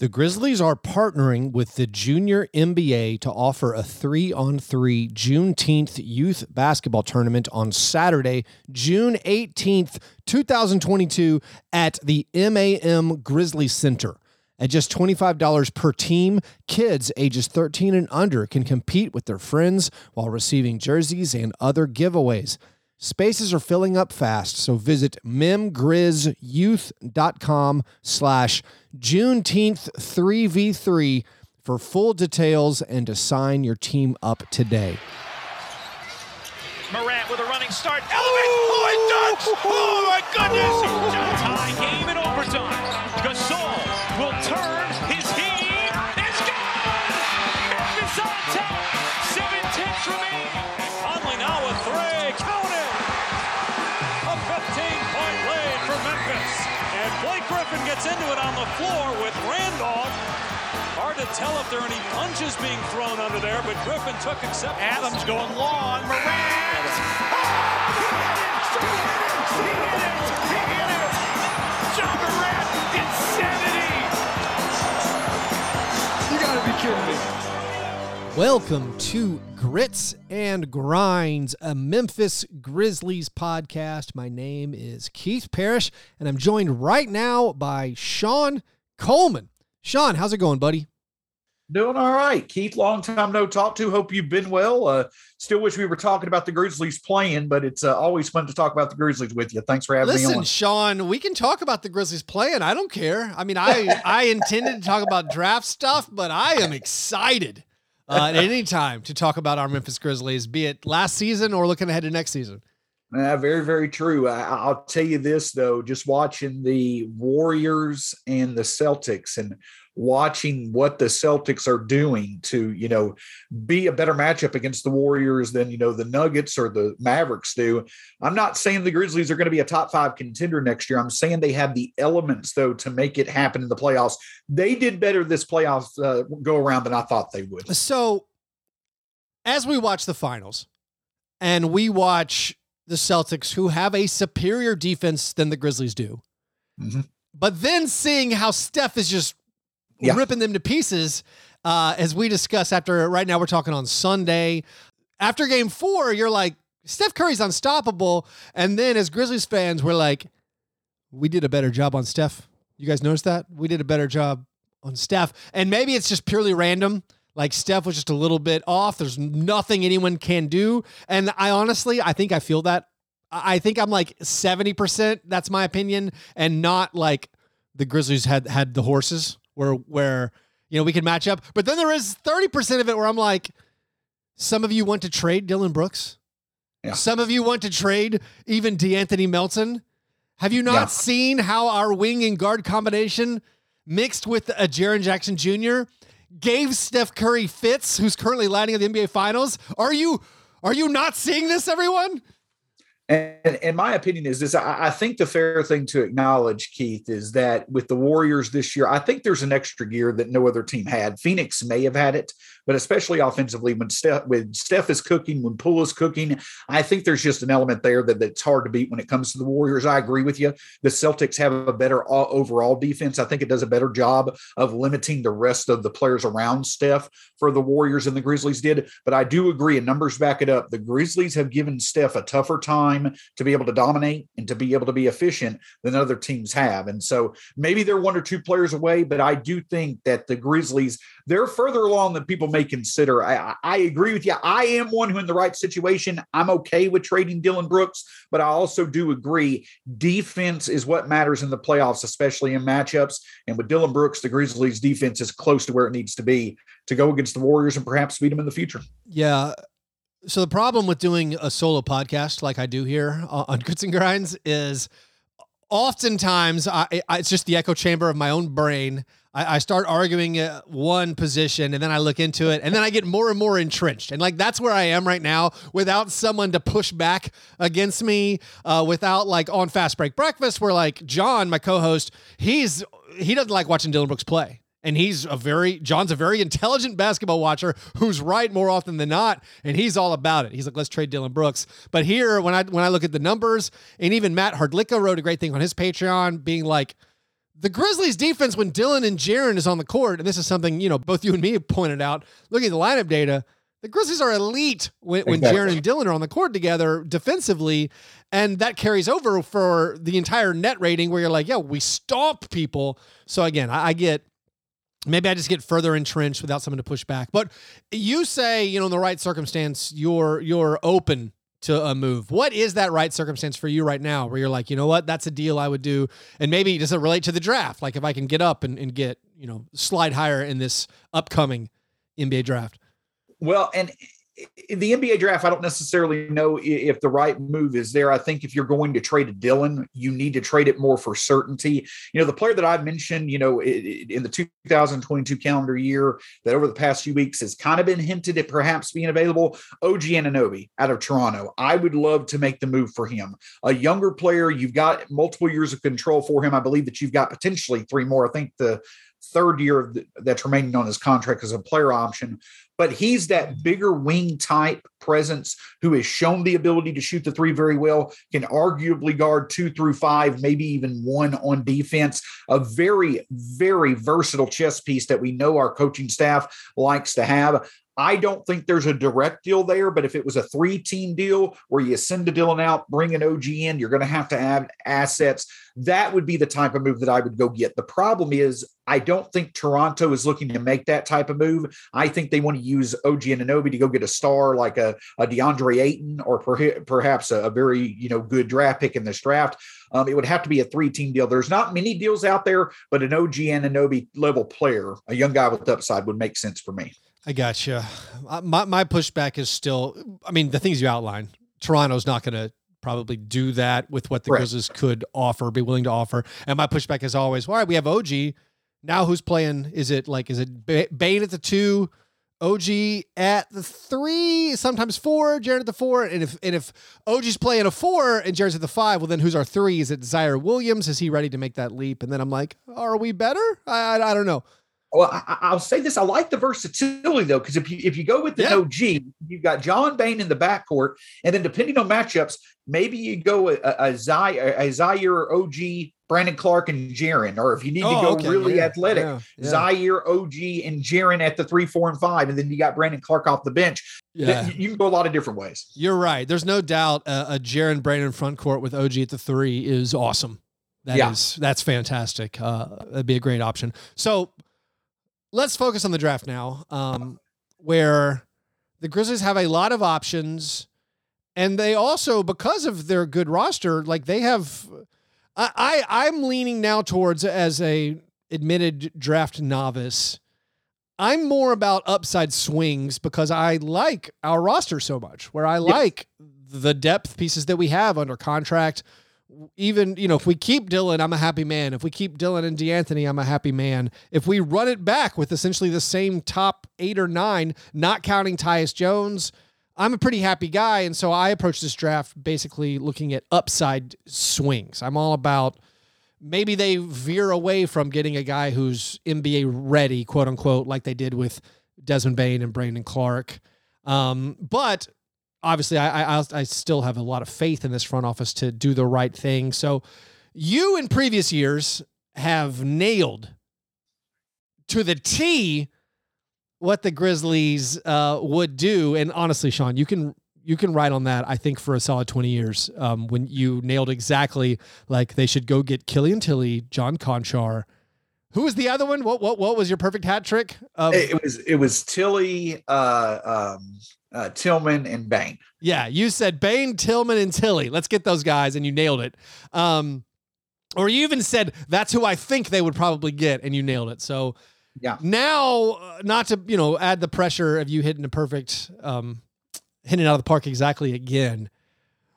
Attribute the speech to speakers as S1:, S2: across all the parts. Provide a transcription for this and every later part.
S1: The Grizzlies are partnering with the Junior NBA to offer a three on three Juneteenth youth basketball tournament on Saturday, June 18th, 2022, at the MAM Grizzly Center. At just $25 per team, kids ages 13 and under can compete with their friends while receiving jerseys and other giveaways. Spaces are filling up fast, so visit memgrizyouth.com slash Juneteenth 3v3 for full details and to sign your team up today.
S2: Morant with a running start. Elevates. Oh, it dunks. Oh, my goodness. Tie game in overtime. Gasol into it on the floor with Randolph. Hard to tell if there are any punches being thrown under there, but Griffin took exception. Adams going long. Morant. Oh, he hit it. He hit it. He hit it. Ja Morant. Insanity.
S3: You gotta be kidding me.
S1: Welcome to Grits and Grinds, a Memphis Grizzlies podcast. My name is Keith Parrish, and I'm joined right now by Sean Coleman. Sean, how's it going, buddy?
S4: Doing all right, Keith. Long time no talk to. Hope you've been well. Uh, still wish we were talking about the Grizzlies playing, but it's uh, always fun to talk about the Grizzlies with you. Thanks for having me
S1: Listen,
S4: on.
S1: Sean, we can talk about the Grizzlies playing. I don't care. I mean, I I intended to talk about draft stuff, but I am excited uh, at any time to talk about our Memphis Grizzlies, be it last season or looking ahead to next season.
S4: Uh, very, very true. I, I'll tell you this though, just watching the Warriors and the Celtics and watching what the Celtics are doing to, you know, be a better matchup against the Warriors than, you know, the Nuggets or the Mavericks do. I'm not saying the Grizzlies are going to be a top five contender next year. I'm saying they have the elements, though, to make it happen in the playoffs. They did better this playoffs uh, go around than I thought they would.
S1: So, as we watch the finals and we watch the Celtics, who have a superior defense than the Grizzlies do,
S4: Mhm.
S1: but then seeing how Steph is just
S4: Yeah.
S1: ripping them to pieces, uh, as we discuss after right now, we're talking on Sunday. After game four, you're like, Steph Curry's unstoppable. And then as Grizzlies fans, we're like, we did a better job on Steph. You guys notice that? We did a better job on Steph. And maybe it's just purely random. Like Steph was just a little bit off. There's nothing anyone can do. And I honestly, I think I feel that. I think I'm like 70%. That's my opinion. And not like the Grizzlies had had the horses where where you know we can match up. But then there is 30% of it where I'm like, some of you want to trade Dillon Brooks.
S4: Yeah.
S1: Some of you want to trade even De'Anthony Melton. Have you not
S4: Yeah.
S1: seen how our wing and guard combination mixed with a Jaren Jackson Jr. gave Steph Curry fits, who's currently landing in the NBA Finals? Are you are you not seeing this, everyone?
S4: And, my opinion is this I, think the fair thing to acknowledge, Keith, is that with the Warriors this year, I think there's an extra gear that no other team had. Phoenix may have had it, but especially offensively, when Steph, when Steph is cooking, when Poole is cooking, I think there's just an element there that, that's hard to beat when it comes to the Warriors. I agree with you. The Celtics have a better uh, overall defense. I think it does a better job of limiting the rest of the players around Steph for the Warriors and the Grizzlies did. But I do agree, and numbers back it up. The Grizzlies have given Steph a tougher time to be able to dominate and to be able to be efficient than other teams have. And so maybe they're one or two players away, but I do think that the Grizzlies, they're further along than people may consider. I, I agree with you. I am one who, in the right situation, I'm okay with trading Dillon Brooks, but I also do agree defense is what matters in the playoffs, especially in matchups. And with Dillon Brooks, the Grizzlies defense is close to where it needs to be to go against the Warriors and perhaps beat them in the future.
S1: Yeah. So the problem with doing a solo podcast like I do here on Grits and Grinds is oftentimes I, I, it's just the echo chamber of my own brain. I, I start arguing one position and then I look into it and then I get more and more entrenched. And like that's where I am right now without someone to push back against me, uh, without like on Fast Break Breakfast, where like John, my co host, he's he doesn't like watching Dillon Brooks play and he's a very John's a very intelligent basketball watcher who's right more often than not, and he's all about it. He's like, let's trade Dillon Brooks. But here, when I when I look at the numbers, and even Matt Hardlicka wrote a great thing on his Patreon, being like, the Grizzlies defense when Dillon and Jaren is on the court, and this is something you know both you and me have pointed out. Looking at the lineup data, the Grizzlies are elite when, when exactly. Jaren and Dylan are on the court together defensively. And that carries over for the entire net rating where you're like, yeah, we stomp people. So again, I, I get maybe I just get further entrenched without someone to push back. But you say, you know, in the right circumstance, you're you're open to a move. What is that right circumstance for you right now where you're like, you know what, that's a deal I would do. And maybe does it relate to the draft? Like if I can get up and, and get, you know, slide higher in this upcoming NBA draft.
S4: Well, and in the NBA draft, I don't necessarily know if the right move is there. I think if you're going to trade a Dillon, you need to trade it more for certainty. You know, the player that I mentioned, you know, in the 2022 calendar year, that over the past few weeks has kind of been hinted at perhaps being available, OG Anunoby out of Toronto. I would love to make the move for him. A younger player, you've got multiple years of control for him. I believe that you've got potentially three more. I think the third year that's remaining on his contract as a player option. But he's that bigger wing type presence who has shown the ability to shoot the three very well, can arguably guard two through five, maybe even one on defense. A very, very versatile chess piece that we know our coaching staff likes to have. I don't think there's a direct deal there, but if it was a three team deal where you send a Dillon out, bring an OG in, you're going to have to add assets. That would be the type of move that I would go get. The problem is, I don't think Toronto is looking to make that type of move. I think they want to use OG Anunoby to go get a star like a, a DeAndre Ayton or per, perhaps a, a, very you know good draft pick in this draft. Um, it would have to be a three team deal. There's not many deals out there, but an OG Anunoby level player, a young guy with upside, would make sense for me.
S1: I gotcha. Uh, my my pushback is still. I mean, the things you outline. Toronto's not going to probably do that with what the right. Grizzlies could offer, be willing to offer. And my pushback is always, all right, we have OG. Now who's playing? Is it like is it Bane at the two, OG at the three, sometimes four, Jaren at the four, and if and if OG's playing a four and Jaren's at the five, well then who's our three? Is it Ziaire Williams? Is he ready to make that leap? And then I'm like, are we better? I I, I don't know.
S4: Well, I, will say this: I like the versatility though, because if you if you go with the yeah. OG, you've got John Bane in the backcourt, and then depending on matchups, maybe you go a, a, a Ziaire OG, Brandon Clarke, and Jaren, or if you need oh, to go okay. really yeah. athletic, yeah. Ziaire OG and Jaren at the three, four, and five, and then you got Brandon Clarke off the bench. Yeah, you, can go a lot of different ways.
S1: You're right. There's no doubt uh, a Jaren Brandon front court with OG at the three is awesome. That yeah. is that's fantastic. Uh, that'd be a great option. So let's focus on the draft now, um, where the Grizzlies have a lot of options, and they also, because of their good roster, like they have. I, I I'm leaning now towards as a admitted draft novice. I'm more about upside swings because I like our roster so much, where I yes. like the depth pieces that we have under contract even you know if we keep Dillon, I'm a happy man. If we keep Dillon and De'Anthony, I'm a happy man. If we run it back with essentially the same top eight or nine, not counting Tyus Jones, I'm a pretty happy guy. And so I approach this draft basically looking at upside swings. I'm all about maybe they veer away from getting a guy who's NBA ready, quote unquote, like they did with Desmond Bane and Brandon Clarke. Um, but obviously, I, I I still have a lot of faith in this front office to do the right thing. So you in previous years have nailed to the T what the Grizzlies uh, would do. And honestly, Sean, you can you can write on that. I think for a solid twenty years, um, when you nailed exactly like they should go get Killian Tillie, John Konchar. Who was the other one? What what what was your perfect hat trick? Of-
S4: It was it was Tilly, uh, um, uh, Tillman, and Bane.
S1: Yeah, you said Bane, Tillman, and Tillie. Let's get those guys, and you nailed it. Um, or you even said that's who I think they would probably get, and you nailed it. So
S4: Yeah.
S1: now, uh, not to you know add the pressure of you hitting the perfect, um, hitting out of the park exactly again.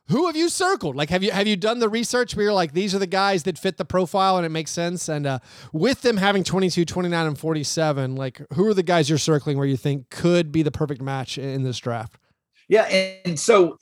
S1: Who have you circled? Like, have you have you done the research where you're like, these are the guys that fit the profile and it makes sense? And uh, with them having 22, 29, and 47, like, who are the guys you're circling where you think could be the perfect match in this draft?
S4: Yeah, and so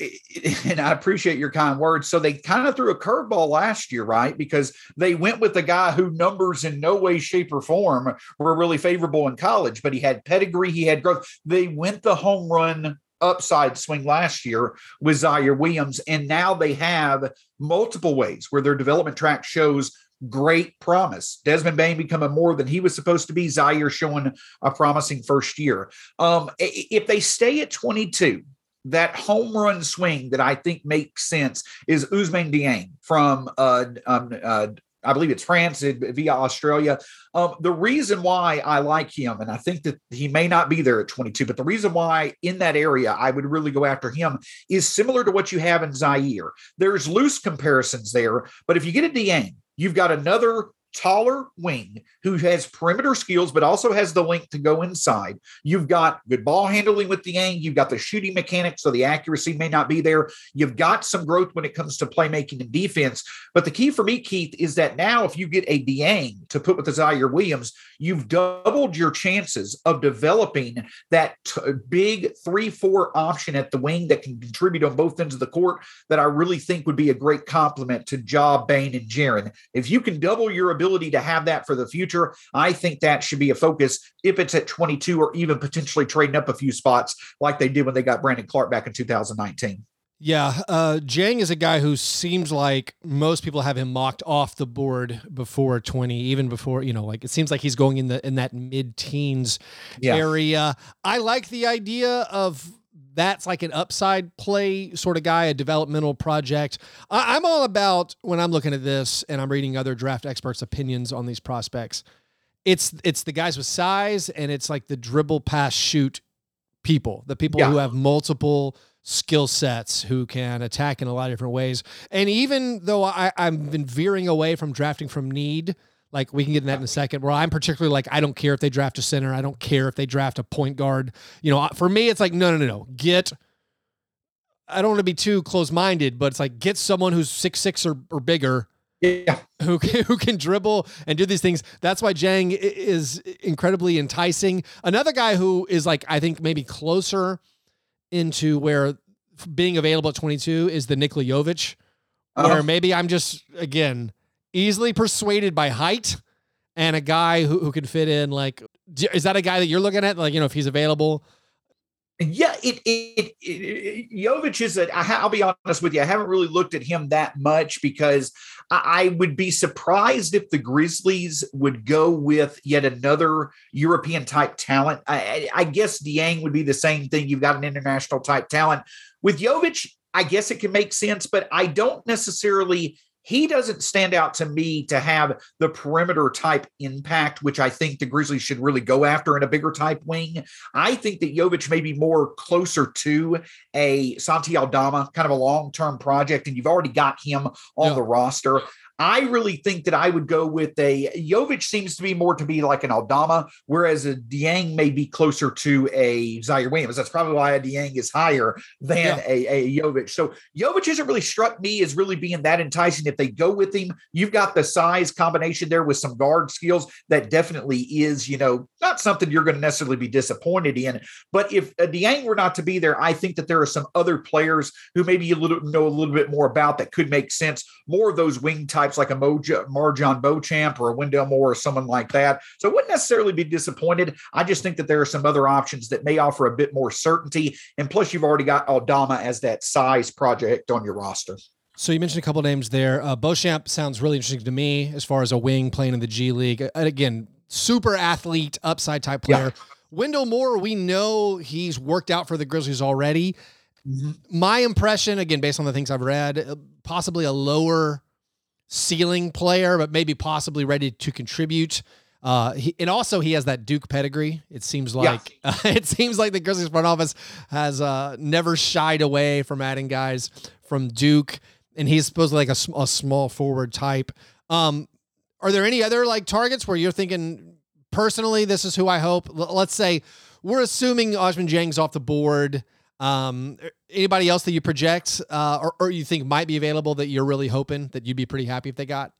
S4: and I appreciate your kind words. So they kind of threw a curveball last year, right? Because they went with the guy who numbers in no way, shape, or form were really favorable in college, but he had pedigree, he had growth. They went the home run upside swing last year with Ziaire Williams, and now they have multiple ways where their development track shows great promise. Desmond Bane becoming more than he was supposed to be. Ziaire showing a promising first year. Um, if they stay at 22, that home run swing that I think makes sense is Ousmane Dieng from uh, um, uh, I believe it's France via Australia. Um, the reason why I like him, and I think that he may not be there at 22, but the reason why in that area I would really go after him is similar to what you have in Ziaire. There's loose comparisons there, but if you get a Dieng, you've got another taller wing who has perimeter skills, but also has the length to go inside. You've got good ball handling with Dieng. You've got the shooting mechanics, so the accuracy may not be there. You've got some growth when it comes to playmaking and defense. But the key for me, Keith, is that now if you get a Dieng to put with the Ziaire Williams, you've doubled your chances of developing that t- big three-four option at the wing that can contribute on both ends of the court. That I really think would be a great complement to Job, Bane, and Jaren. If you can double your ability to have that for the future, I think that should be a focus if it's at 22 or even potentially trading up a few spots like they did when they got Brandon Clarke back in 2019.
S1: Yeah, uh, Dieng is a guy who seems like most people have him mocked off the board before 20, even before, you know, like it seems like he's going in the in that mid-teens
S4: Yeah.
S1: area. I like the idea of that's like an upside play sort of guy, a developmental project. I, I'm all about when I'm looking at this and I'm reading other draft experts' opinions on these prospects. It's it's the guys with size and it's like the dribble pass shoot people, the people
S4: Yeah.
S1: who have multiple skill sets who can attack in a lot of different ways. And even though I, I've been veering away from drafting from need, like we can get in that in a second, where I'm particularly like, I don't care if they draft a center. I don't care if they draft a point guard. You know, for me, it's like, no, no, no, no. Get, I don't want to be too close minded, but it's like, get someone who's six, six or, or bigger
S4: Yeah.
S1: who can, who can dribble and do these things. That's why Dieng is incredibly enticing. Another guy who is like I think maybe closer into where being available at 22 is the Nikola Jovic, where
S4: Uh-huh.
S1: maybe I'm just again easily persuaded by height and a guy who, who can fit in. Like, is that a guy that you're looking at? Like, you know, if he's available.
S4: Yeah, it, it, it, Jovic is a. I'll be honest with you. I haven't really looked at him that much because I, I would be surprised if the Grizzlies would go with yet another European type talent. I, I guess Dieng would be the same thing. You've got an international type talent with Jovic. I guess it can make sense, but I don't necessarily. He doesn't stand out to me to have the perimeter type impact, which I think the Grizzlies should really go after in a bigger type wing. I think that Jovic may be more closer to a Santi Aldama, kind of a long term project, and you've already got him on
S1: Yeah.
S4: the roster. I really think that I would go with a Jovic seems to be more to be like an Aldama, whereas a Dieng may be closer to a Ziaire Williams. That's probably why a Dieng is higher than yeah. a, a Jovic. So Jovic hasn't really struck me as really being that enticing. If they go with him, you've got the size combination there with some guard skills that definitely is, you know, not something you're going to necessarily be disappointed in. But if a Dieng were not to be there, I think that there are some other players who maybe you know a little bit more about that could make sense. More of those wing types like a Moja, MarJon Beauchamp or a Wendell Moore or someone like that. So I wouldn't necessarily be disappointed. I just think that there are some other options that may offer a bit more certainty. And plus, you've already got Aldama as that size project on your roster.
S1: So you mentioned a couple names there. Uh, Beauchamp sounds really interesting to me as far as a wing playing in the G League. And again, super athlete, upside type player. Yeah. Wendell Moore, we know he's worked out for the Grizzlies already. Mm-hmm. My impression, again, based on the things I've read, uh, possibly a lower ceiling player, but maybe possibly ready to contribute. Uh, he, and also he has that Duke pedigree. It seems like yeah. uh, it seems like the Grizzlies front office has uh, never shied away from adding guys from Duke, and he's supposedly like a, a small forward type. Um, are there any other like targets where you're thinking personally, this is who I hope? L- let's say we're assuming Ousmane Dieng's off the board. Um, anybody else that you project uh, or, or you think might be available that you're really hoping that you'd be pretty happy if they got?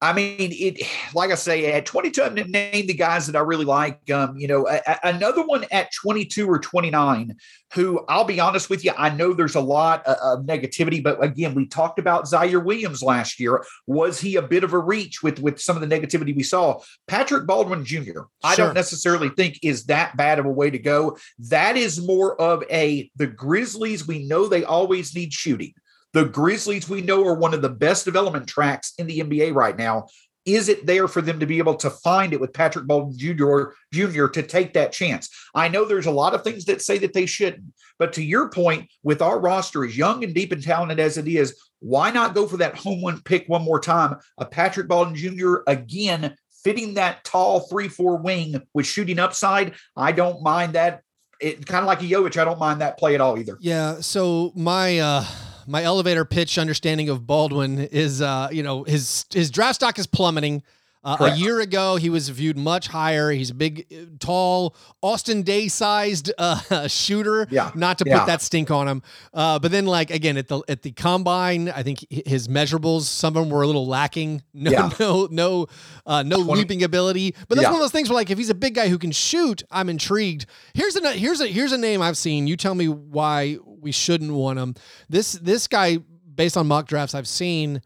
S4: I mean, it. Like I say, at 22, I'm name the guys that I really like. Um, you know, a, a, another one at 22 or 29, who I'll be honest with you, I know there's a lot of, of, negativity, but again, we talked about Ziaire Williams last year. Was he a bit of a reach with with some of the negativity we saw? Patrick Baldwin Jr. Sure. I don't necessarily think is that bad of a way to go. That is more of a the Grizzlies. We know they always need shooting. The Grizzlies, we know, are one of the best development tracks in the NBA right now. Is it there for them to be able to find it with Patrick Baldwin Jr. Jr. to take that chance? I know there's a lot of things that say that they shouldn't, but to your point, with our roster as young and deep and talented as it is, why not go for that home one pick one more time? A Patrick Baldwin Jr. again fitting that tall three four wing with shooting upside. I don't mind that. It kind of like a Jovic. I don't mind that play at all either.
S1: Yeah. So my uh my elevator pitch understanding of Baldwin is, uh, you know, his his draft stock is plummeting. Uh, a year ago, he was viewed much higher. He's a big, tall, Austin Daye sized uh, shooter.
S4: Yeah.
S1: Not to
S4: yeah.
S1: put that stink on him. Uh, but then, like again, at the at the combine, I think his measurables some of them were a little lacking. No, yeah. no, no, uh, no 20. leaping ability. But that's yeah. one of those things where, like, if he's a big guy who can shoot, I'm intrigued. Here's a here's a here's a name I've seen. You tell me why we shouldn't want him. This this guy, based on mock drafts I've seen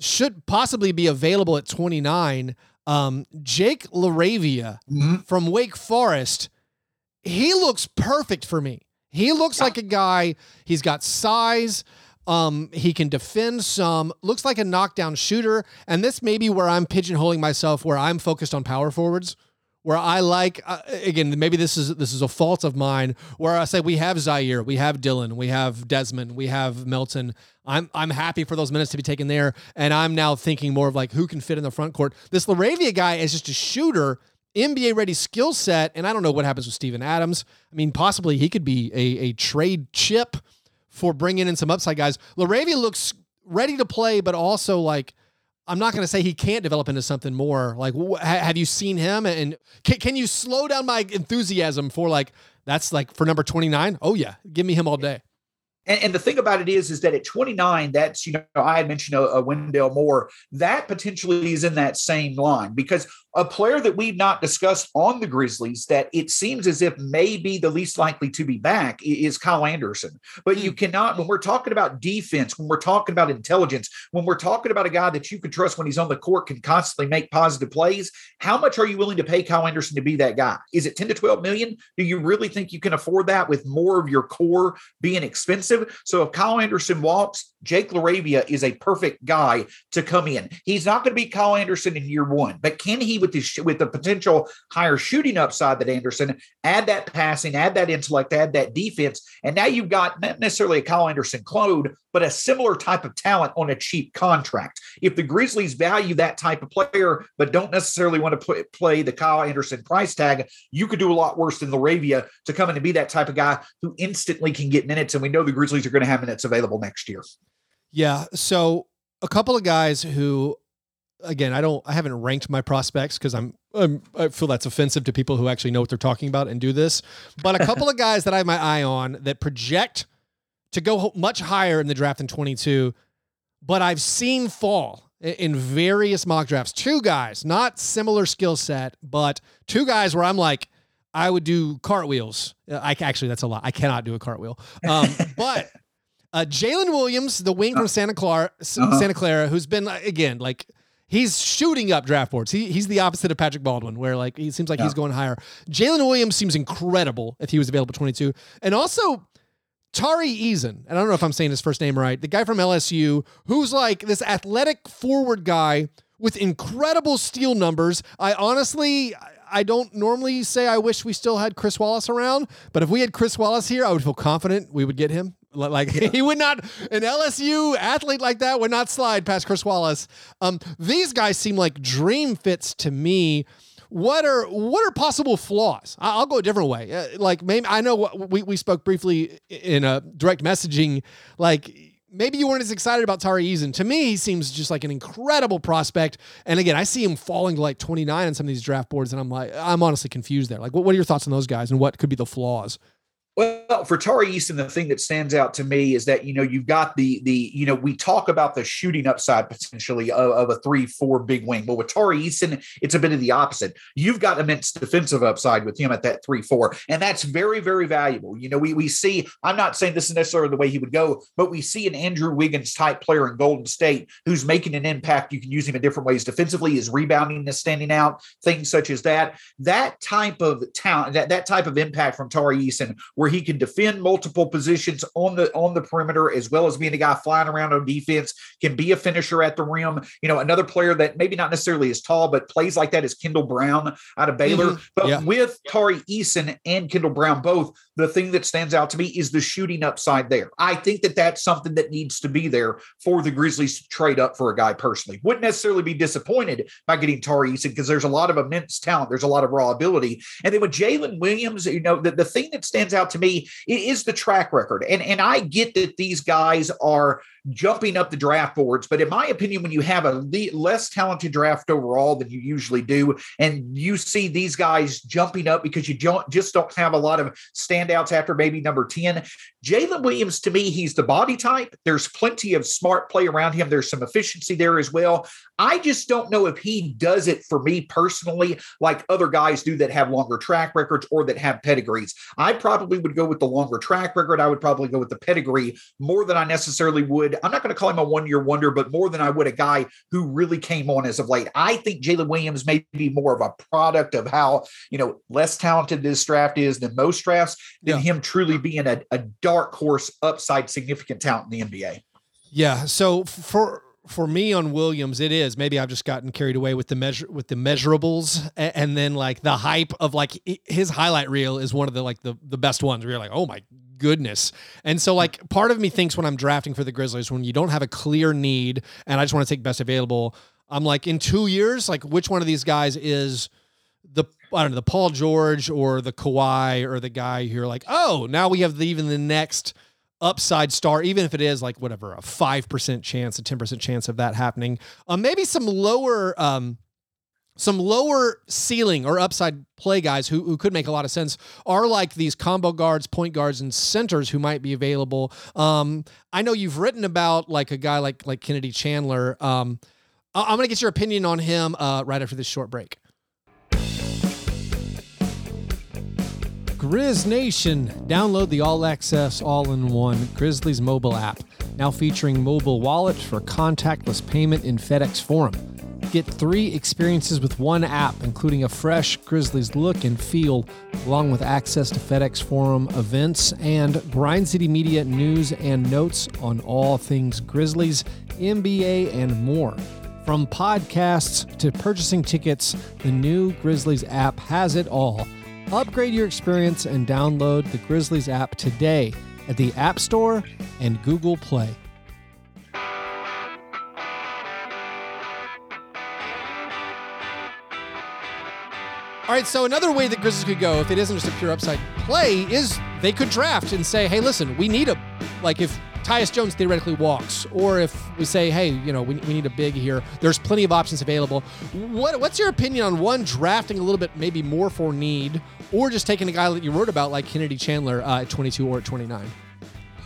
S1: should possibly be available at 29. Um, Jake LaRavia mm-hmm. from Wake Forest, he looks perfect for me. He looks yeah. like a guy, he's got size. Um, he can defend some, looks like a knockdown shooter. And this may be where I'm pigeonholing myself, where I'm focused on power forwards where I like uh, again maybe this is this is a fault of mine where I say we have Ziaire, we have Dillon, we have Desmond, we have Melton. I'm I'm happy for those minutes to be taken there, and I'm now thinking more of like who can fit in the front court. This LaRavia guy is just a shooter. NBA ready skill set, and I don't know what happens with Steven Adams. I mean, possibly he could be a, a trade chip for bringing in some upside guys. LaRavia looks ready to play, but also like I'm not going to say he can't develop into something more. Like, wh- have you seen him? And can, can you slow down my enthusiasm for like that's like for number 29? Oh yeah, give me him all day.
S4: And, and, the thing about it is, is that at 29, that's, you know, I had mentioned a, a Wendell Moore, that potentially is in that same line because a player that we've not discussed on the Grizzlies that it seems as if may be the least likely to be back is Kyle Anderson. But you hmm. cannot, when we're talking about defense, when we're talking about intelligence, when we're talking about a guy that you can trust when he's on the court can constantly make positive plays, how much are you willing to pay Kyle Anderson to be that guy? Is it 10 to 12 million? Do you really think you can afford that with more of your core being expensive? So if Kyle Anderson walks, Jake LaRavia is a perfect guy to come in. He's not going to be Kyle Anderson in year one, but can he, with the with the potential higher shooting upside that Anderson, add that passing, add that intellect, add that defense, and now you've got not necessarily a Kyle Anderson clone, but a similar type of talent on a cheap contract. If the Grizzlies value that type of player, but don't necessarily want to play, play the Kyle Anderson price tag, you could do a lot worse than LaRavia to come in and be that type of guy who instantly can get minutes. And we know the Grizzlies are going to have minutes available next year.
S1: Yeah. So a couple of guys who again, I don't, I haven't ranked my prospects because I'm, I'm, I feel that's offensive to people who actually know what they're talking about and do this. But a couple of guys that I have my eye on that project to go much higher in the draft than 22, but I've seen fall in various mock drafts. Two guys, not similar skill set, but two guys where I'm like, I would do cartwheels. Uh, I actually, that's a lot. I cannot do a cartwheel. Um, but uh, Jalen Williams, the wing from Santa Clara, uh-huh. Santa Clara, who's been again like he's shooting up draft boards. He, he's the opposite of Patrick Baldwin, where like he seems like yeah. he's going higher. Jalen Williams seems incredible if he was available 22. And also Tari Eason, and I don't know if I'm saying his first name right, the guy from LSU, who's like this athletic forward guy with incredible steal numbers. I honestly, I don't normally say I wish we still had Chris Wallace around, but if we had Chris Wallace here, I would feel confident we would get him. Like yeah. he would not, an LSU athlete like that would not slide past Chris Wallace. Um, these guys seem like dream fits to me. What are what are possible flaws? I'll go a different way. Uh, like maybe I know we we spoke briefly in a direct messaging. Like maybe you weren't as excited about Tari Eason. To me, he seems just like an incredible prospect. And again, I see him falling to like 29 on some of these draft boards, and I'm like, I'm honestly confused there. Like, what, what are your thoughts on those guys and what could be the flaws?
S4: Well, for Tari Eason, the thing that stands out to me is that you know you've got the the you know we talk about the shooting upside potentially of, of, a three four big wing, but with Tari Eason, it's a bit of the opposite. You've got immense defensive upside with him at that three four, and that's very very valuable. You know we we see. I'm not saying this is necessarily the way he would go, but we see an Andrew Wiggins type player in Golden State who's making an impact. You can use him in different ways. Defensively, his rebounding is standing out. Things such as that. That type of talent, that that type of impact from Tari Eason, where where he can defend multiple positions on the on the perimeter as well as being a guy flying around on defense, can be a finisher at the rim. You know, another player that maybe not necessarily as tall, but plays like that is Kendall Brown out of Baylor. Mm-hmm. But yeah. with Tari Eason and Kendall Brown both, the thing that stands out to me is the shooting upside there. I think that that's something that needs to be there for the Grizzlies to trade up for a guy personally. Wouldn't necessarily be disappointed by getting Tari Eason because there's a lot of immense talent. There's a lot of raw ability. And then with Jalen Williams, you know, the, the thing that stands out to me is the track record. And, and I get that these guys are jumping up the draft boards. But in my opinion, when you have a le- less talented draft overall than you usually do, and you see these guys jumping up because you don't just don't have a lot of standouts after maybe number 10, Jalen Williams, to me, he's the body type. There's plenty of smart play around him. There's some efficiency there as well. I just don't know if he does it for me personally, like other guys do that have longer track records or that have pedigrees. I probably would go with the longer track record. I would probably go with the pedigree more than I necessarily would I'm not going to call him a one year wonder, but more than I would a guy who really came on as of late. I think Jalen Williams may be more of a product of how, you know, less talented this draft is than most drafts, than yeah. him truly being a, a dark horse upside significant talent in the NBA.
S1: Yeah. So for, for me on Williams, it is maybe I've just gotten carried away with the measure with the measurables, and, and, then like the hype of like his highlight reel is one of the like the the best ones. Where you're like, oh my goodness. And so, like, part of me thinks when I'm drafting for the Grizzlies, when you don't have a clear need and I just want to take best available, I'm like, in two years, like, which one of these guys is the I don't know the Paul George or the Kawhi or the guy who you're like, oh, now we have the, even the next upside star, even if it is like whatever a five percent chance, a ten percent chance of that happening. Um, maybe some lower um some lower ceiling or upside play guys who, who could make a lot of sense are like these combo guards, point guards, and centers who might be available. Um, I know you've written about like a guy like like Kennedy Chandler. Um, I- am gonna get your opinion on him uh, right after this short break. Grizz Nation, download the all access, all in one Grizzlies mobile app, now featuring mobile wallet for contactless payment in FedEx Forum. Get three experiences with one app, including a fresh Grizzlies look and feel, along with access to FedEx Forum events and Grind City Media news and notes on all things Grizzlies, NBA, and more. From podcasts to purchasing tickets, the new Grizzlies app has it all. Upgrade your experience and download the Grizzlies app today at the App Store and Google Play. All right, so another way that Grizzlies could go, if it isn't just a pure upside play, is they could draft and say, "Hey, listen, we need a like if Tyus Jones theoretically walks, or if we say, hey, you know, we, we need a big here, there's plenty of options available. What What's your opinion on one drafting a little bit maybe more for need, or just taking a guy that you wrote about like Kennedy Chandler uh, at 22 or at 29?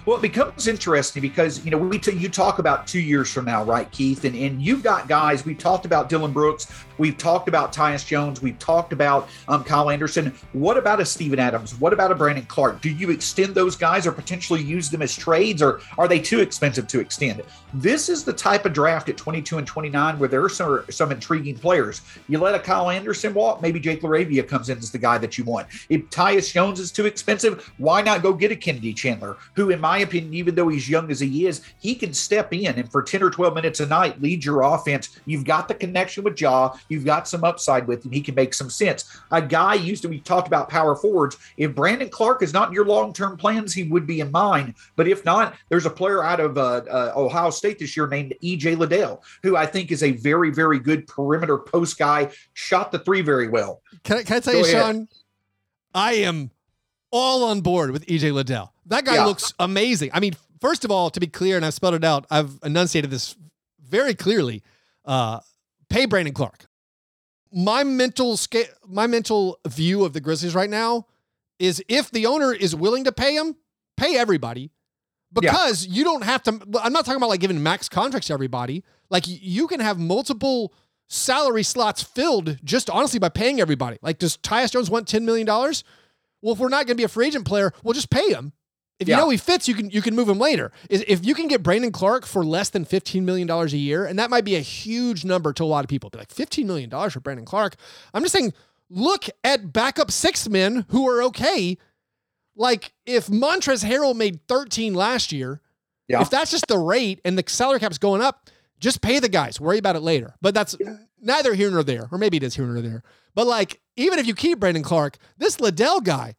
S4: Well, it becomes interesting because you know we t- you talk about two years from now, right, Keith, and and you've got guys. We've talked about Dillon Brooks, we've talked about Tyus Jones, we've talked about um, Kyle Anderson. What about a Steven Adams? What about a Brandon Clarke? Do you extend those guys or potentially use them as trades, or are they too expensive to extend? This is the type of draft at 22 and 29 where there are some some intriguing players. You let a Kyle Anderson walk, maybe Jake LaRavia comes in as the guy that you want. If Tyus Jones is too expensive, why not go get a Kennedy Chandler, who in my opinion, even though he's young as he is, he can step in and for 10 or 12 minutes a night lead your offense. You've got the connection with Ja, you've got some upside with him. He can make some sense. A guy used to, we talked about power forwards. If Brandon Clarke is not in your long term plans, he would be in mine. But if not, there's a player out of uh, uh, Ohio State this year named EJ Liddell, who I think is a very, very good perimeter post guy, shot the three very well.
S1: Can I, can I tell
S4: Go
S1: you,
S4: ahead.
S1: Sean? I am all on board with EJ Liddell. That guy
S4: Yeah.
S1: looks amazing. I mean, first of all, to be clear, and I've spelled it out, I've enunciated this very clearly. Uh, pay Brandon Clarke. My mental scale, my mental view of the Grizzlies right now is if the owner is willing to pay him, pay everybody. Because you don't have to. I'm not talking about like giving max contracts to everybody. Like you can have multiple salary slots filled just honestly by paying everybody. Like, does Tyus Jones want $10 million? Well, if we're not going to be a free agent player, we'll just pay him. If you know he fits, you can you can move him later. Is if you can get Brandon Clarke for less than $15 million a year, and that might be a huge number to a lot of people. Be like, $15 million for Brandon Clarke. I'm just saying, look at backup six men who are okay. Like if Montrez Harrell made 13 last year,
S4: Yeah.
S1: if that's just the rate and the salary cap's going up, just pay the guys. Worry about it later. But that's neither here nor there, or maybe it is here nor there. But like, even if you keep Brandon Clarke, this Liddell guy,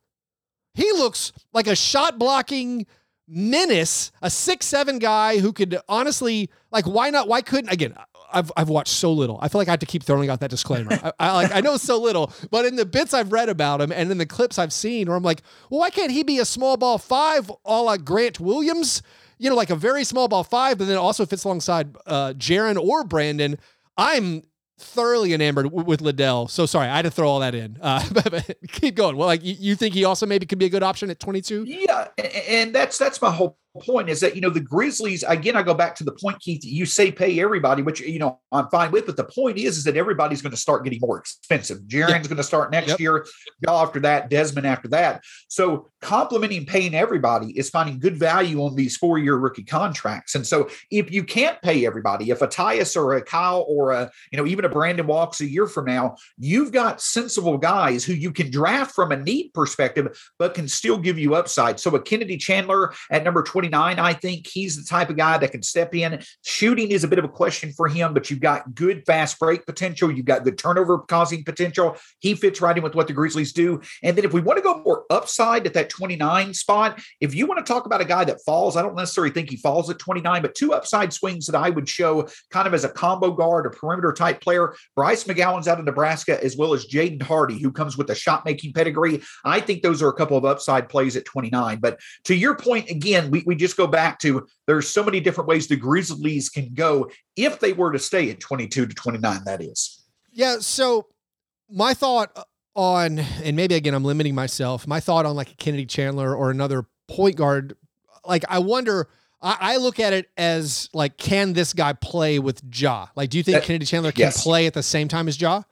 S1: he looks like a shot blocking menace, a six seven guy who could honestly like. Why not? Why couldn't again? I've I've watched so little. I feel like I have to keep throwing out that disclaimer. I, I like I know so little, but in the bits I've read about him and in the clips I've seen, where I'm like, well, why can't he be a small ball five, a la Grant Williams? You know, like a very small ball five, but then also fits alongside uh, Jaren or Brandon. I'm thoroughly enamored w- with Liddell. So sorry, I had to throw all that in. Uh, but, but keep going. Well, like you, you think he also maybe could be a good option at 22?
S4: Yeah, and that's that's my whole point is that you know the Grizzlies again. I go back to the point, Keith. You say pay everybody, which you know I'm fine with, but the point is is that everybody's going to start getting more expensive. Jaren's going to start next
S1: Yep.
S4: year, Ja after that, Desmond after that. So complementing paying everybody is finding good value on these four year rookie contracts. And so if you can't pay everybody, if a Tyus or a Kyle or a you know even a Brandon walks a year from now, you've got sensible guys who you can draft from a need perspective, but can still give you upside. So a Kennedy Chandler at number 29, I think he's the type of guy that can step in. Shooting is a bit of a question for him, but you've got good fast break potential. You've got good turnover causing potential. He fits right in with what the Grizzlies do. And then if we want to go more upside at that 29 spot, if you want to talk about a guy that falls, I don't necessarily think he falls at 29, but two upside swings that I would show kind of as a combo guard, a perimeter type player. Bryce McGowens out of Nebraska, as well as Jaden Hardy, who comes with a shot making pedigree. I think those are a couple of upside plays at 29. But to your point, again, we, we just go back to there's so many different ways the Grizzlies can go if they were to stay at 22 to 29, that is.
S1: Yeah. So my thought uh, on, and maybe again, I'm limiting myself. My thought on like a Kennedy Chandler or another point guard, like I wonder. I, I look at it as like, can this guy play with Ja? Like, do you think
S4: That-
S1: Kennedy Chandler can
S4: yes.
S1: play at the same time as Ja?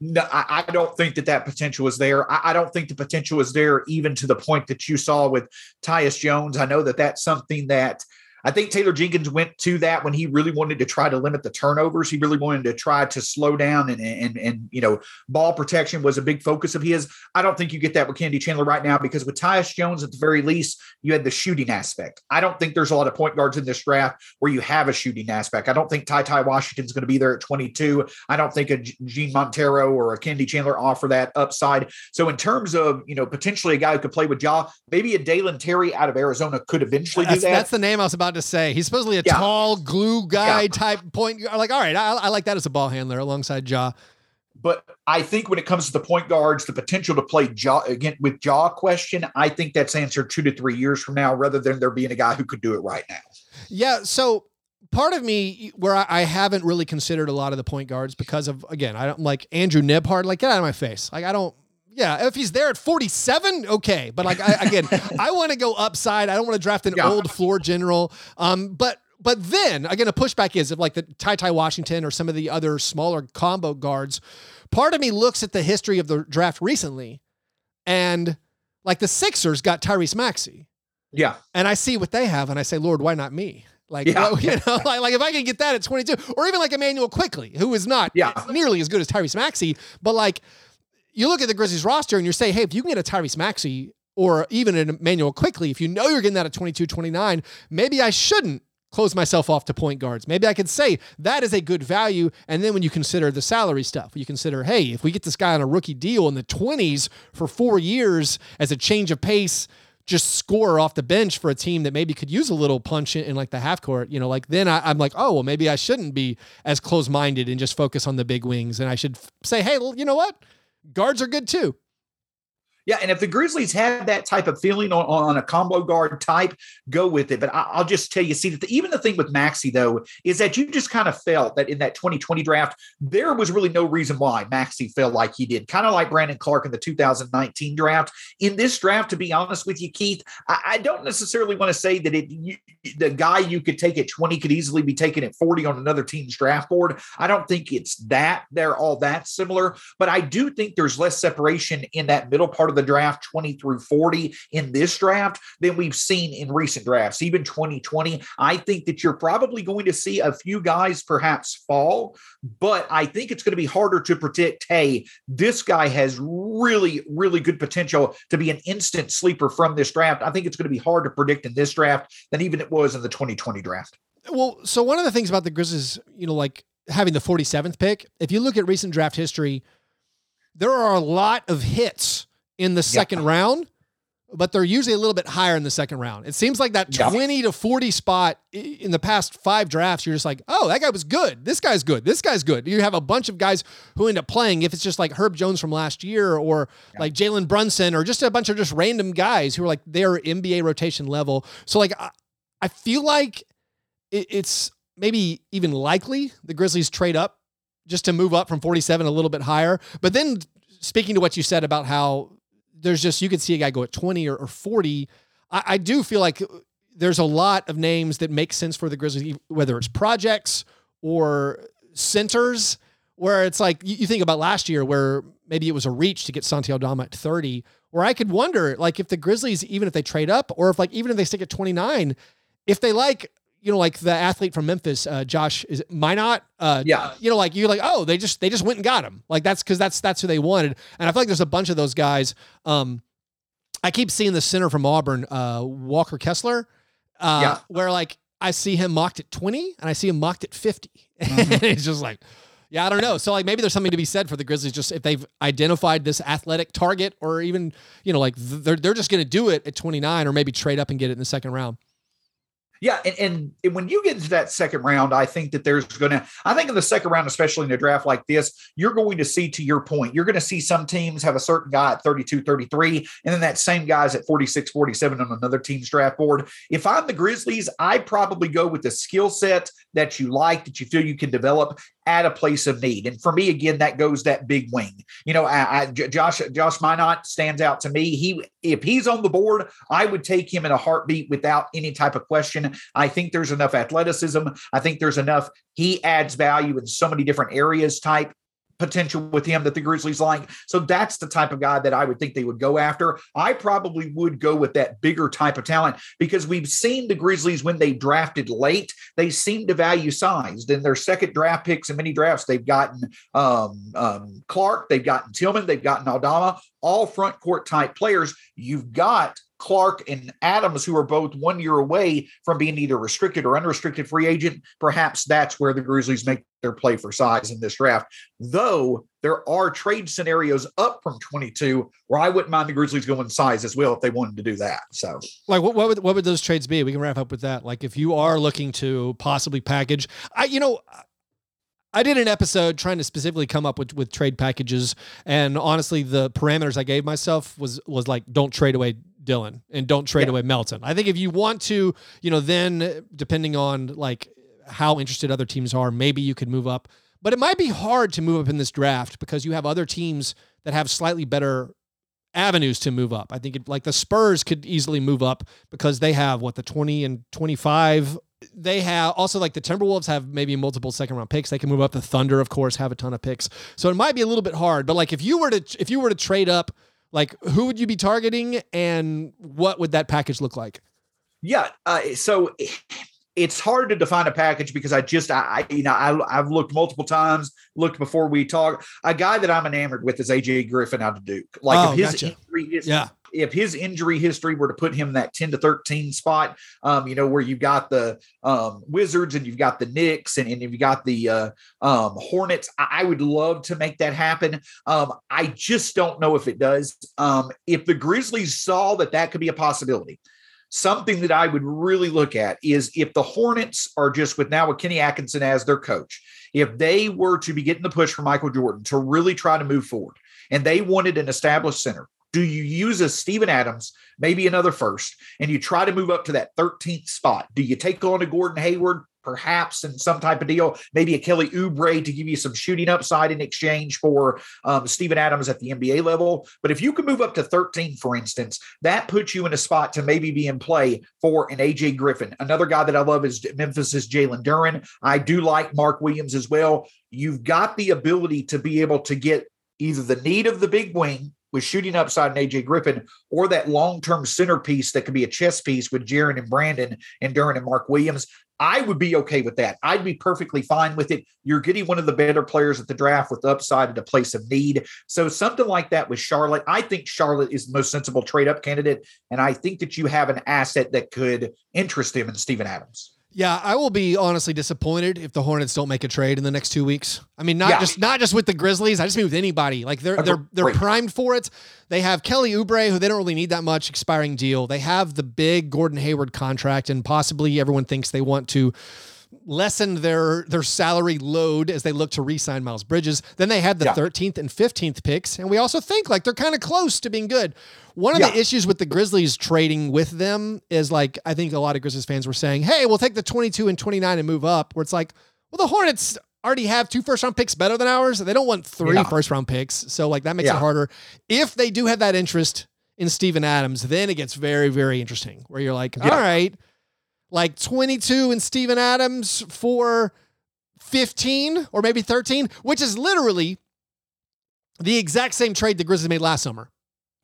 S4: No, I, I don't think that that potential is there. I, I don't think the potential is there, even to the point that you saw with Tyus Jones. I know that that's something that I think Taylor Jenkins went to that when he really wanted to try to limit the turnovers. He really wanted to try to slow down and and and you know ball protection was a big focus of his. I don't think you get that with Kennedy Chandler right now because with Tyus Jones at the very least you had the shooting aspect. I don't think there's a lot of point guards in this draft where you have a shooting aspect. I don't think Ty Ty Washington's going to be there at 22. I don't think a Jean Montero or a Kennedy Chandler offer that upside. So in terms of you know potentially a guy who could play with Ja, maybe a Dalen Terry out of Arizona could eventually
S1: That's,
S4: do that.
S1: that's the name I was about to say. He's supposedly a
S4: Yeah.
S1: tall glue guy
S4: Yeah.
S1: type point. guard. Like, all right, I, I like that as a ball handler alongside Ja.
S4: But I think when it comes to the point guards, the potential to play Ja again with Ja question, I think that's answered two to three years from now, rather than there being a guy who could do it right now.
S1: Yeah. So part of me where I, I haven't really considered a lot of the point guards because of again, I don't like Andrew Nembhard. Like, get out of my face. Like, I don't. Yeah, if he's there at 47, okay. But like I, again, I want to go upside. I don't want to draft an
S4: Yeah.
S1: old floor general. Um, but but then again, a pushback is if like the Ty Ty Washington or some of the other smaller combo guards. Part of me looks at the history of the draft recently, and like the Sixers got Tyrese Maxey
S4: Yeah.
S1: and I see what they have, and I say, Lord, why not me? Like,
S4: Yeah.
S1: you know, like, like if I can get that at 22, or even like Immanuel Quickley, who is not
S4: Yeah.
S1: nearly as good as Tyrese Maxey, but like you look at the Grizzlies roster and you say, hey, if you can get a Tyrese Maxey or even an Immanuel Quickley, if you know you're getting that at 22, 29, maybe I shouldn't close myself off to point guards. Maybe I could say that is a good value. And then when you consider the salary stuff, you consider, hey, if we get this guy on a rookie deal in the 20s for four years as a change of pace, just score off the bench for a team that maybe could use a little punch in, in like the half court, you know, like then I, I'm like, oh, well, maybe I shouldn't be as close minded and just focus on the big wings. And I should f- say, hey, you know what? Guards are good too.
S4: Yeah, and if the Grizzlies have that type of feeling on, on a combo guard type, go with it. But I, I'll just tell you, see, that the, even the thing with Maxey though is that you just kind of felt that in that 2020 draft, there was really no reason why Maxey felt like he did. Kind of like Brandon Clarke in the 2019 draft. In this draft, to be honest with you, Keith, I, I don't necessarily want to say that it you, the guy you could take at 20 could easily be taken at 40 on another team's draft board. I don't think it's that they're all that similar, but I do think there's less separation in that middle part of the draft, 20 through 40 in this draft than we've seen in recent drafts, even 2020. I think that you're probably going to see a few guys perhaps fall, but I think it's going to be harder to predict, hey, this guy has really, really good potential to be an instant sleeper from this draft. I think it's going to be hard to predict in this draft than even it was in the 2020 draft.
S1: Well, so one of the things about the Grizzlies, you know, like having the 47th pick, if you look at recent draft history, there are a lot of hits in the second round, but they're usually a little bit higher in the second round. It seems like that
S4: Yeah.
S1: 20 to 40 spot in the past five drafts, you're just like, oh, that guy was good. This guy's good. This guy's good. You have a bunch of guys who end up playing, if it's just like Herb Jones from last year or like Jalen Brunson or just a bunch of just random guys who are like their NBA rotation level. So, like, I, I feel like it, it's maybe even likely the Grizzlies trade up just to move up from 47 a little bit higher. But then speaking to what you said about how there's just, you could see a guy go at 20 or, or 40. I, I do feel like there's a lot of names that make sense for the Grizzlies, whether it's projects or centers, where it's like you, you think about last year where maybe it was a reach to get Santi Aldama at 30, where I could wonder, like, if the Grizzlies, even if they trade up, or if like even if they stick at 29, if they like, you know, like the athlete from Memphis, uh, Josh is it Minott, uh,
S4: Yeah.
S1: you know, like you're like, oh, they just they just went and got him, like that's because that's that's who they wanted, and I feel like there's a bunch of those guys. Um, I keep seeing the center from Auburn, uh, Walker Kessler, uh,
S4: Yeah.
S1: where like I see him mocked at 20 and I see him mocked at 50. and it's just like, yeah, I don't know. So like maybe there's something to be said for the Grizzlies just if they've identified this athletic target or even, you know, like they're they're just going to do it at 29 or maybe trade up and get it in the second round.
S4: Yeah, and, and, and when you get into that second round, I think that there's going to, I think in the second round, especially in a draft like this, you're going to see, to your point, you're going to see some teams have a certain guy at 32, 33, and then that same guy's at 46, 47 on another team's draft board. If I'm the Grizzlies, I'd probably go with the skill set that you like, that you feel you can develop at a place of need. And for me, again, that goes that big wing. You know, I, I, Josh Josh Minott stands out to me. He if he's on the board, I would take him in a heartbeat without any type of question. I think there's enough athleticism. I think there's enough. He adds value in so many different areas. Type potential with him that the Grizzlies like. So that's the type of guy that I would think they would go after. I probably would go with that bigger type of talent because we've seen the Grizzlies when they drafted late, they seem to value size. Then their second draft picks in many drafts, they've gotten um, um, Clarke, they've gotten Tillman, they've gotten Aldama, all front court type players. You've got Clarke and Adams, who are both one year away from being either restricted or unrestricted free agent. Perhaps that's where the Grizzlies make their play for size in this draft. Though there are trade scenarios up from 22 where I wouldn't mind the Grizzlies going size as well if they wanted to do that. So
S1: Like what, what would what would those trades be? We can wrap up with that. Like if you are looking to possibly package, I you know, I did an episode trying to specifically come up with with trade packages, and honestly, the parameters I gave myself was was like, don't trade away Dillon and don't trade
S4: Yeah.
S1: away Melton. I think if you want to, you know, then depending on like how interested other teams are, maybe you could move up. But it might be hard to move up in this draft because you have other teams that have slightly better avenues to move up. I think it, like the Spurs could easily move up because they have what the 20 and 25 they have also like the Timberwolves have maybe multiple second round picks. They can move up. The Thunder, of course, have a ton of picks. So it might be a little bit hard. But like if you were to if you were to trade up, like who would you be targeting and what would that package look like?
S4: Yeah. Uh, so it's hard to define a package because I just, I, you know, I, I've looked multiple times, looked before we talk. A guy that I'm enamored with is AJ Griffin out of Duke. Like
S1: Oh,
S4: his
S1: gotcha.
S4: injury history,
S1: Yeah.
S4: If his injury history were to put him in that 10 to 13 spot, um, you know, where you've got the um, Wizards and you've got the Knicks and, and you've got the uh, um, Hornets, I, I would love to make that happen. Um, I just don't know if it does. Um, if the Grizzlies saw that that could be a possibility, something that I would really look at is if the Hornets are just with now with Kenny Atkinson as their coach, if they were to be getting the push for Michael Jordan to really try to move forward and they wanted an established center, do you use a Steven Adams, maybe another first, and you try to move up to that 13th spot? Do you take on a Gordon Hayward? Perhaps in some type of deal, maybe a Kelly Oubre to give you some shooting upside in exchange for um, Steven Adams at the NBA level. But if you can move up to 13, for instance, that puts you in a spot to maybe be in play for an AJ Griffin. Another guy that I love is Memphis' Jalen Duren. I do like Mark Williams as well. You've got the ability to be able to get either the need of the big wing with shooting upside in AJ Griffin or that long-term centerpiece that could be a chess piece with Jaren and Brandon and Duren and Mark Williams. I would be okay with that. I'd be perfectly fine with it. You're getting one of the better players at the draft with upside at a place of need. So something like that with Charlotte, I think Charlotte is the most sensible trade up candidate. And I think that you have an asset that could interest him in Steven Adams.
S1: Yeah, I will be honestly disappointed if the Hornets don't make a trade in the next two weeks. I mean, not
S4: Yeah.
S1: just not just with the Grizzlies. I just mean with anybody. Like they're they're they're primed for it. They have Kelly Oubre, who they don't really need that much expiring deal. They have the big Gordon Hayward contract, and possibly everyone thinks they want to lessen their their salary load as they look to re-sign Miles Bridges. Then they had the
S4: Yeah.
S1: 13th and 15th picks, and we also think like they're kind of close to being good. One of
S4: Yeah.
S1: the issues with the Grizzlies trading with them is like I think a lot of Grizzlies fans were saying, "Hey, we'll take the 22 and 29 and move up." Where it's like, well, the Hornets already have two first round picks better than ours. They don't want three
S4: Yeah.
S1: first round picks, so like that makes it harder. If they do have that interest in Steven Adams, then it gets very very interesting. Where you're like, all right, like 22 and Steven Adams for 15 or maybe 13, which is literally the exact same trade the Grizzlies made last summer.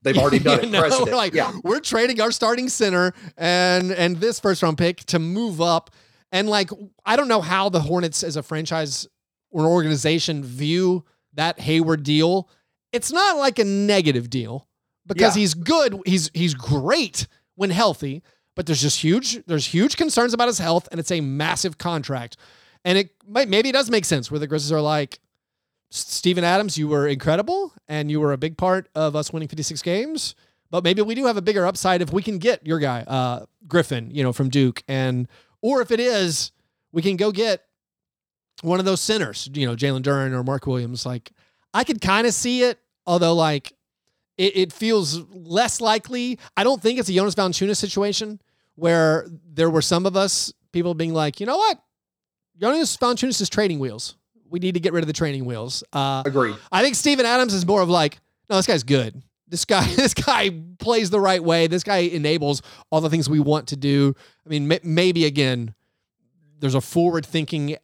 S4: They've already done it.
S1: know, We're like,
S4: yeah.
S1: we're trading our starting center and and this first round pick to move up. And like, I don't know how the Hornets as a franchise or an organization view that Hayward deal. It's not like a negative deal because
S4: Yeah.
S1: he's good. He's he's great when healthy, but there's just huge there's huge concerns about his health, and it's a massive contract. And it might maybe it does make sense where the Grizzlies are like, Steven Adams, you were incredible and you were a big part of us winning 56 games. But maybe we do have a bigger upside if we can get your guy, uh, Griffin, you know, from Duke. And or if it is, we can go get one of those centers, you know, Jalen Duren or Mark Williams. Like I could kind of see it, although like it, it feels less likely. I don't think it's a Jonas Valanciunas situation where there were some of us people being like, you know what, Jonas Valanciunas is trading wheels. We need to get rid of the training wheels. Uh,
S4: Agreed.
S1: I think Steven Adams is more of like, no, this guy's good. This guy, this guy plays the right way. This guy enables all the things we want to do. I mean, may- maybe again, there's a forward-thinking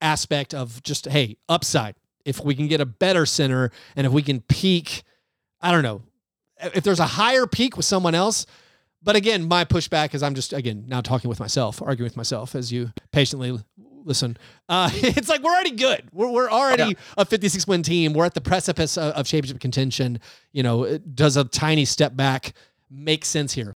S1: aspect of just hey, upside. If we can get a better center, and if we can peak, I don't know, if there's a higher peak with someone else. But again, my pushback is I'm just again now talking with myself, arguing with myself as you patiently listen. Uh, it's like we're already good. We're, we're already a 56 win team. We're at the precipice of, of championship contention. You know, does a tiny step back make sense here?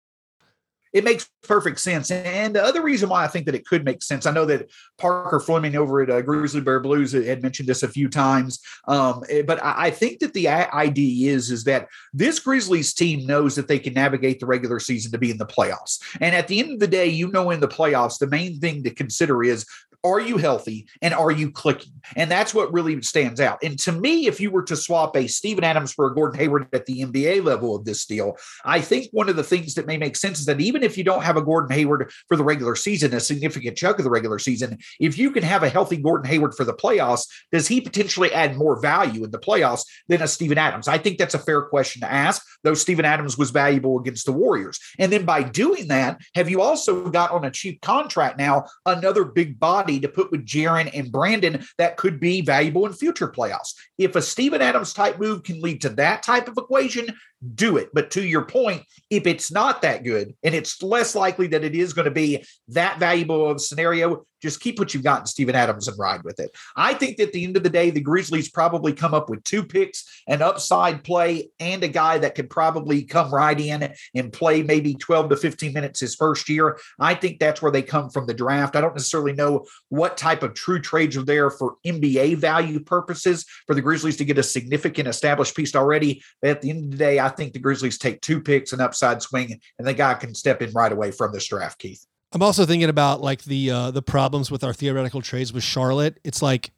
S4: It makes perfect sense. And the other reason why I think that it could make sense, I know that Parker Fleming over at uh, Grizzly Bear Blues had mentioned this a few times, um, eh, but I, I think that the idea is is that this Grizzlies team knows that they can navigate the regular season to be in the playoffs. And at the end of the day, you know, in the playoffs, the main thing to consider is are you healthy and are you clicking? And that's what really stands out. And to me, if you were to swap a Steven Adams for a Gordon Hayward at the NBA level of this deal, I think one of the things that may make sense is that even if you don't have a Gordon Hayward for the regular season, a significant chunk of the regular season, if you can have a healthy Gordon Hayward for the playoffs, does he potentially add more value in the playoffs than a Steven Adams? I think that's a fair question to ask, though Steven Adams was valuable against the Warriors. And then by doing that, have you also got on a cheap contract now another big body to put with Jaren and Brandon that could be valuable in future playoffs? If a Steven Adams type move can lead to that type of equation, do it. But to your point, if it's not that good and it's less likely that it is going to be that valuable of a scenario, just keep what you've got in Steven Adams and ride with it. I think that at the end of the day, the Grizzlies probably come up with two picks, an upside play, and a guy that could probably come right in and play maybe 12 to 15 minutes his first year. I think that's where they come from the draft. I don't necessarily know what type of true trades are there for NBA value purposes for the Grizzlies to get a significant established piece already. But at the end of the day, I think the Grizzlies take two picks, an upside swing, and the guy can step in right away from this draft, Keith.
S1: I'm also thinking about like the uh, the problems with our theoretical trades with Charlotte. It's like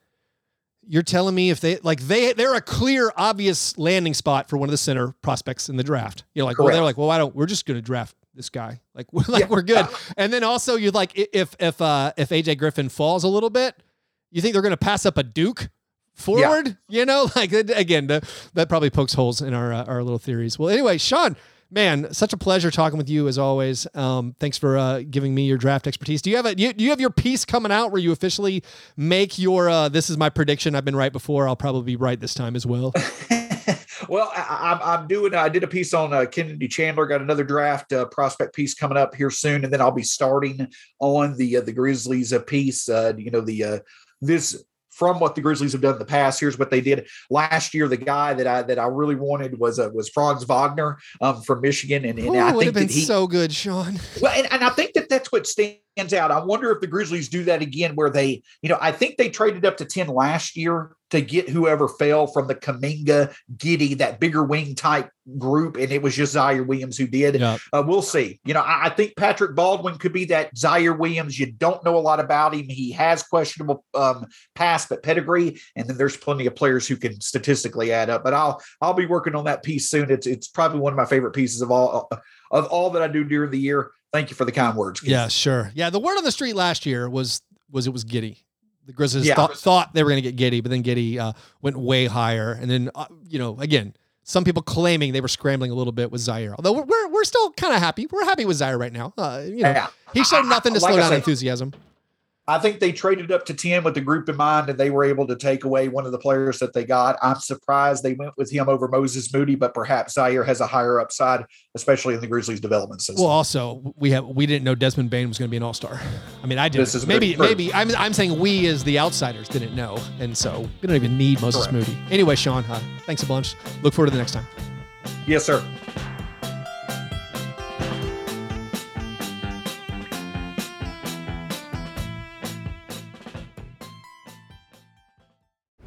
S1: you're telling me if they like they they're a clear obvious landing spot for one of the center prospects in the draft. You're like, Correct. well, they're like, well, why don't we're just going to draft this guy? Like, we're, like yeah. we're good. And then also you're like, if if uh if AJ Griffin falls a little bit, you think they're going to pass up a Duke forward? Yeah. You know, like again, the, that probably pokes holes in our uh, our little theories. Well, anyway, Sean, man, such a pleasure talking with you as always. Um, thanks for uh, giving me your draft expertise. Do you have a you, do you have your piece coming out where you officially make your uh, this is my prediction? I've been right before. I'll probably be right this time as well.
S4: well, I, am doing. I did a piece on uh, Kennedy Chandler. Got another draft uh, prospect piece coming up here soon, and then I'll be starting on the uh, the Grizzlies uh, piece. Uh, you know the uh, this from what the Grizzlies have done in the past. Here's what they did last year. The guy that I that I really wanted was uh, was Franz Wagner um, from Michigan, and, and
S1: Ooh,
S4: I
S1: think have been he, so good, Sean.
S4: Well, and, and I think that that's what stands out. I wonder if the Grizzlies do that again, where they, you know, I think they traded up to 10 last year to get whoever fell from the Kuminga, Giddey, that bigger wing type group. And it was just Ziaire Williams who did. Uh, we'll see. You know, I, I, think Patrick Baldwin could be that Ziaire Williams. You don't know a lot about him. He has questionable um, pass, but pedigree. And then there's plenty of players who can statistically add up. But I'll I'll be working on that piece soon. It's it's probably one of my favorite pieces of all of all that I do during the year. Thank you for the kind words.
S1: Keith. Yeah, sure. Yeah, the word on the street last year was was it was Giddey. The Grizzlies yeah. thought, thought they were going to get Giddey, but then Giddey uh, went way higher. And then uh, you know, again, some people claiming they were scrambling a little bit with Ziaire. Although we're we're, we're still kind of happy. We're happy with Ziaire right now. Uh, you know, yeah. he showed nothing to like slow down enthusiasm.
S4: I think they traded up to 10 with the group in mind and they were able to take away one of the players that they got. I'm surprised they went with him over Moses Moody, but perhaps Ziaire has a higher upside, especially in the Grizzlies development system.
S1: Well, also we have we didn't know Desmond Bane was going to be an all-star. I mean, I did. This is maybe maybe I'm I'm saying we as the outsiders didn't know. And so we don't even need Moses Correct. Moody. Anyway, Sean, uh, thanks a bunch. Look forward to the next time.
S4: Yes, sir.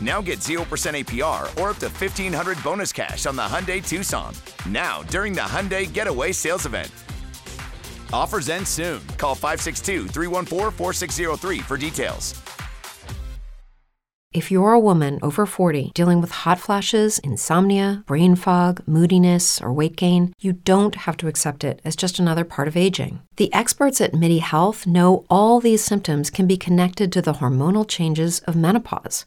S5: Now get 0% APR or up to 1500 bonus cash on the Hyundai Tucson. Now, during the Hyundai Getaway Sales Event. Offers end soon. Call 562 314 4603 for details.
S6: If you're a woman over 40 dealing with hot flashes, insomnia, brain fog, moodiness, or weight gain, you don't have to accept it as just another part of aging. The experts at MIDI Health know all these symptoms can be connected to the hormonal changes of menopause.